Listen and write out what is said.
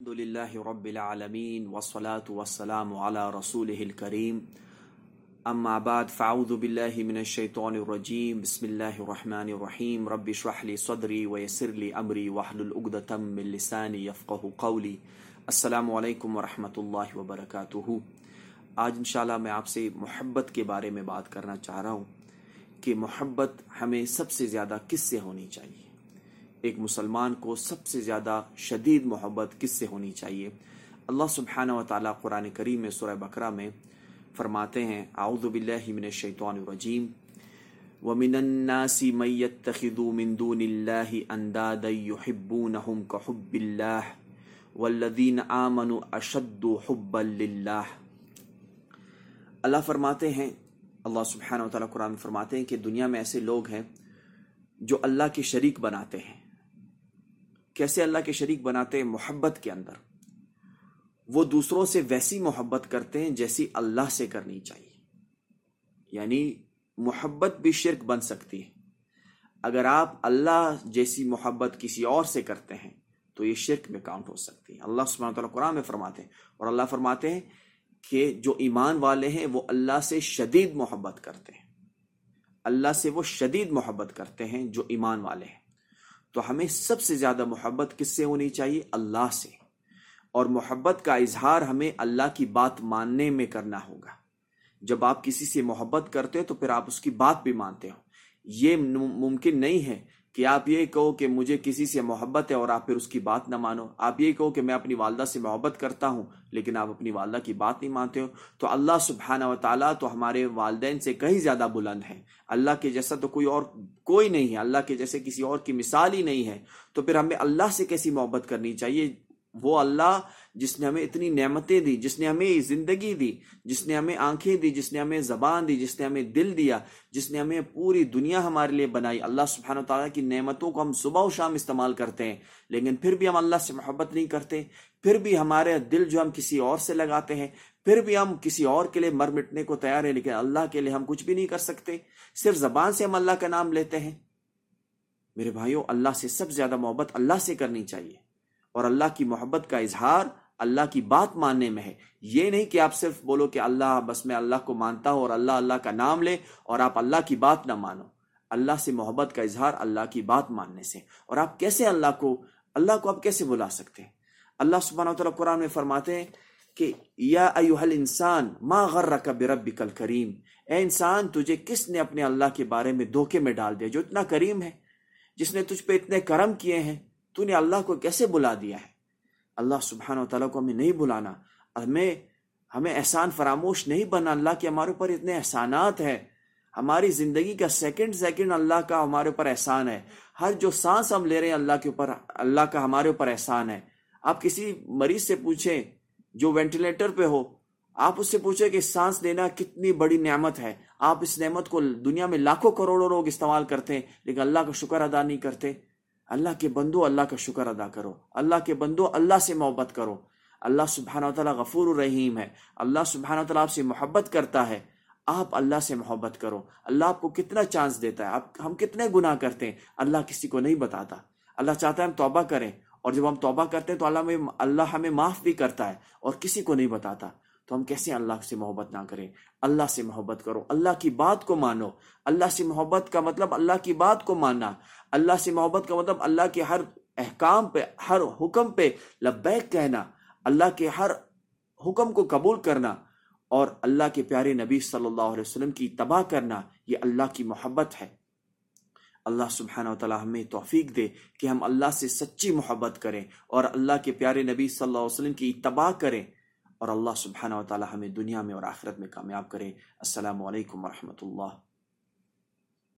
الحمد لله رب العالمين والصلاة والسلام على رسوله الكريم أما بعد فأعوذ بالله من الشيطان الرجيم بسم الله الرحمن الرحيم رب اشرح لي صدري ويسر لي أمري واحلل عقدة من لساني يفقه قولي السلام علیکم ورحمۃ اللہ وبرکاتہ. آج انشاءاللہ میں آپ سے محبت کے بارے میں بات کرنا چاہ رہا ہوں کہ محبت ہمیں سب سے زیادہ کس سے ہونی چاہیے؟ ایک مسلمان کو سب سے زیادہ شدید محبت کس سے ہونی چاہیے؟ اللہ سبحانہ و تعالیٰ قرآن کریم میں سورہ بکرا میں فرماتے ہیں، اعوذ باللہ من الشیطان الرجیم۔ ومن الناس من يتخذ من دون الله اندادا يحبونهم كحب الله والذين آمنوا اشد حبا لله۔ اللہ فرماتے ہیں، اللہ سبحانہ و تعالیٰ قرآن فرماتے ہیں کہ دنیا میں ایسے لوگ ہیں جو اللہ کے شریک بناتے ہیں۔ کیسے اللہ کے شریک بناتے ہیں محبت کے اندر۔ وہ دوسروں سے ویسی محبت کرتے ہیں جیسی اللہ سے کرنی چاہیے۔ یعنی محبت بھی شرک بن سکتی ہے۔ اگر آپ اللہ جیسی محبت کسی اور سے کرتے ہیں، تو یہ شرک میں کاؤنٹ ہو سکتی ہے۔ اللہ سبحانہ تعالیٰ قرآن میں فرماتے ہیں اور اللہ فرماتے ہیں کہ جو ایمان والے ہیں، وہ اللہ سے شدید محبت کرتے ہیں۔ اللہ سے وہ شدید محبت کرتے ہیں جو ایمان والے ہیں۔ تو ہمیں سب سے زیادہ محبت کس سے ہونی چاہیے؟ اللہ سے۔ اور محبت کا اظہار ہمیں اللہ کی بات ماننے میں کرنا ہوگا۔ جب آپ کسی سے محبت کرتے ہو تو پھر آپ اس کی بات بھی مانتے ہو۔ یہ ممکن نہیں ہے کہ آپ یہ کہو کہ مجھے کسی سے محبت ہے اور آپ پھر اس کی بات نہ مانو۔ آپ یہ کہو کہ میں اپنی والدہ سے محبت کرتا ہوں، لیکن آپ اپنی والدہ کی بات نہیں مانتے ہو۔ تو اللہ سبحانہ و تعالیٰ تو ہمارے والدین سے کہیں زیادہ بلند ہیں۔ اللہ کے جیسا تو کوئی اور کوئی نہیں ہے۔ اللہ کے جیسے کسی اور کی مثال ہی نہیں ہے۔ تو پھر ہمیں اللہ سے کیسی محبت کرنی چاہیے؟ وہ اللہ جس نے ہمیں اتنی نعمتیں دی، جس نے ہمیں زندگی دی، جس نے ہمیں آنکھیں دی، جس نے ہمیں زبان دی، جس نے ہمیں دل دیا، جس نے ہمیں پوری دنیا ہمارے لیے بنائی۔ اللہ سبحانہ تعالیٰ کی نعمتوں کو ہم صبح و شام استعمال کرتے ہیں۔ لیکن پھر بھی ہم اللہ سے محبت نہیں کرتے، پھر بھی ہمارے دل جو ہم کسی اور سے لگاتے ہیں، پھر بھی ہم کسی اور کے لیے مر مٹنے کو تیار ہیں، لیکن اللہ کے لیے ہم کچھ بھی نہیں کر سکتے۔ صرف زبان سے ہم اللہ کا نام لیتے ہیں۔ میرے بھائیوں اللہ سے سب زیادہ محبت اللہ سے کرنی چاہیے۔ اور اللہ کی محبت کا اظہار اللہ کی بات ماننے میں ہے۔ یہ نہیں کہ آپ صرف بولو کہ اللہ، بس میں اللہ کو مانتا ہوں اور اللہ اللہ کا نام لے اور آپ اللہ کی بات نہ مانو۔ اللہ سے محبت کا اظہار اللہ کی بات ماننے سے۔ اور آپ کیسے اللہ کو اللہ کو آپ کیسے بلا سکتے ہیں؟ اللہ سبحانہ تعالیٰ قرآن میں فرماتے ہیں کہ یا ایوہل انسان ما غرک بربک الکریم۔ اے انسان، تجھے کس نے اپنے اللہ کے بارے میں دھوکے میں ڈال دیا جو اتنا کریم ہے؟ جس نے تجھ پہ اتنے کرم کیے ہیں۔ تو نے اللہ کو کیسے بلا دیا ہے؟ اللہ سبحانہ و تعالیٰ کو ہمیں نہیں بلانا، ہمیں ہمیں احسان فراموش نہیں بنا اللہ کے ہمارے اوپر اتنے احسانات ہیں۔ ہماری زندگی کا سیکنڈ سیکنڈ اللہ کا ہمارے اوپر احسان ہے۔ ہر جو سانس ہم لے رہے ہیں اللہ کے اوپر، اللہ کا ہمارے اوپر احسان ہے۔ آپ کسی مریض سے پوچھیں جو وینٹیلیٹر پہ ہو، آپ اس سے پوچھیں کہ سانس لینا کتنی بڑی نعمت ہے۔ آپ اس نعمت کو دنیا میں لاکھوں کروڑوں لوگ استعمال کرتے ہیں، لیکن اللہ کا شکر ادا نہیں کرتے۔ اللہ کے بندو اللہ کا شکر ادا کرو۔ اللہ کے بندو اللہ سے محبت کرو۔ اللہ سبحانہ و تعالیٰ غفور الرحیم ہے۔ اللہ سبحانہ و تعالیٰ آپ سے محبت کرتا ہے۔ آپ اللہ سے محبت کرو۔ اللہ آپ کو کتنا چانس دیتا ہے۔ آپ ہم کتنے گناہ کرتے ہیں۔ اللہ کسی کو نہیں بتاتا۔ اللہ چاہتا ہے ہم توبہ کریں۔ اور جب ہم توبہ کرتے ہیں تو اللہ میں اللہ ہمیں معاف بھی کرتا ہے اور کسی کو نہیں بتاتا۔ تو ہم کیسے اللہ سے محبت نہ کریں؟ اللہ سے محبت کرو۔ اللہ کی بات کو مانو۔ اللہ سے محبت کا مطلب اللہ کی بات کو ماننا۔ اللہ سے محبت کا مطلب اللہ کے ہر احکام پہ، ہر حکم پہ لبیک کہنا۔ اللہ کے ہر حکم کو قبول کرنا اور اللہ کے پیارے نبی صلی اللہ علیہ وسلم کی تباہ کرنا، یہ اللہ کی محبت ہے۔ اللہ سبحانہ و تعالی ہمیں توفیق دے کہ ہم اللہ سے سچی محبت کریں اور اللہ کے پیارے نبی صلی اللہ علیہ وسلم کی تباہ کریں۔ اور اللہ سبحانہ و تعالی ہمیں دنیا میں اور آخرت میں کامیاب کرے۔ السلام علیکم ورحمۃ اللہ۔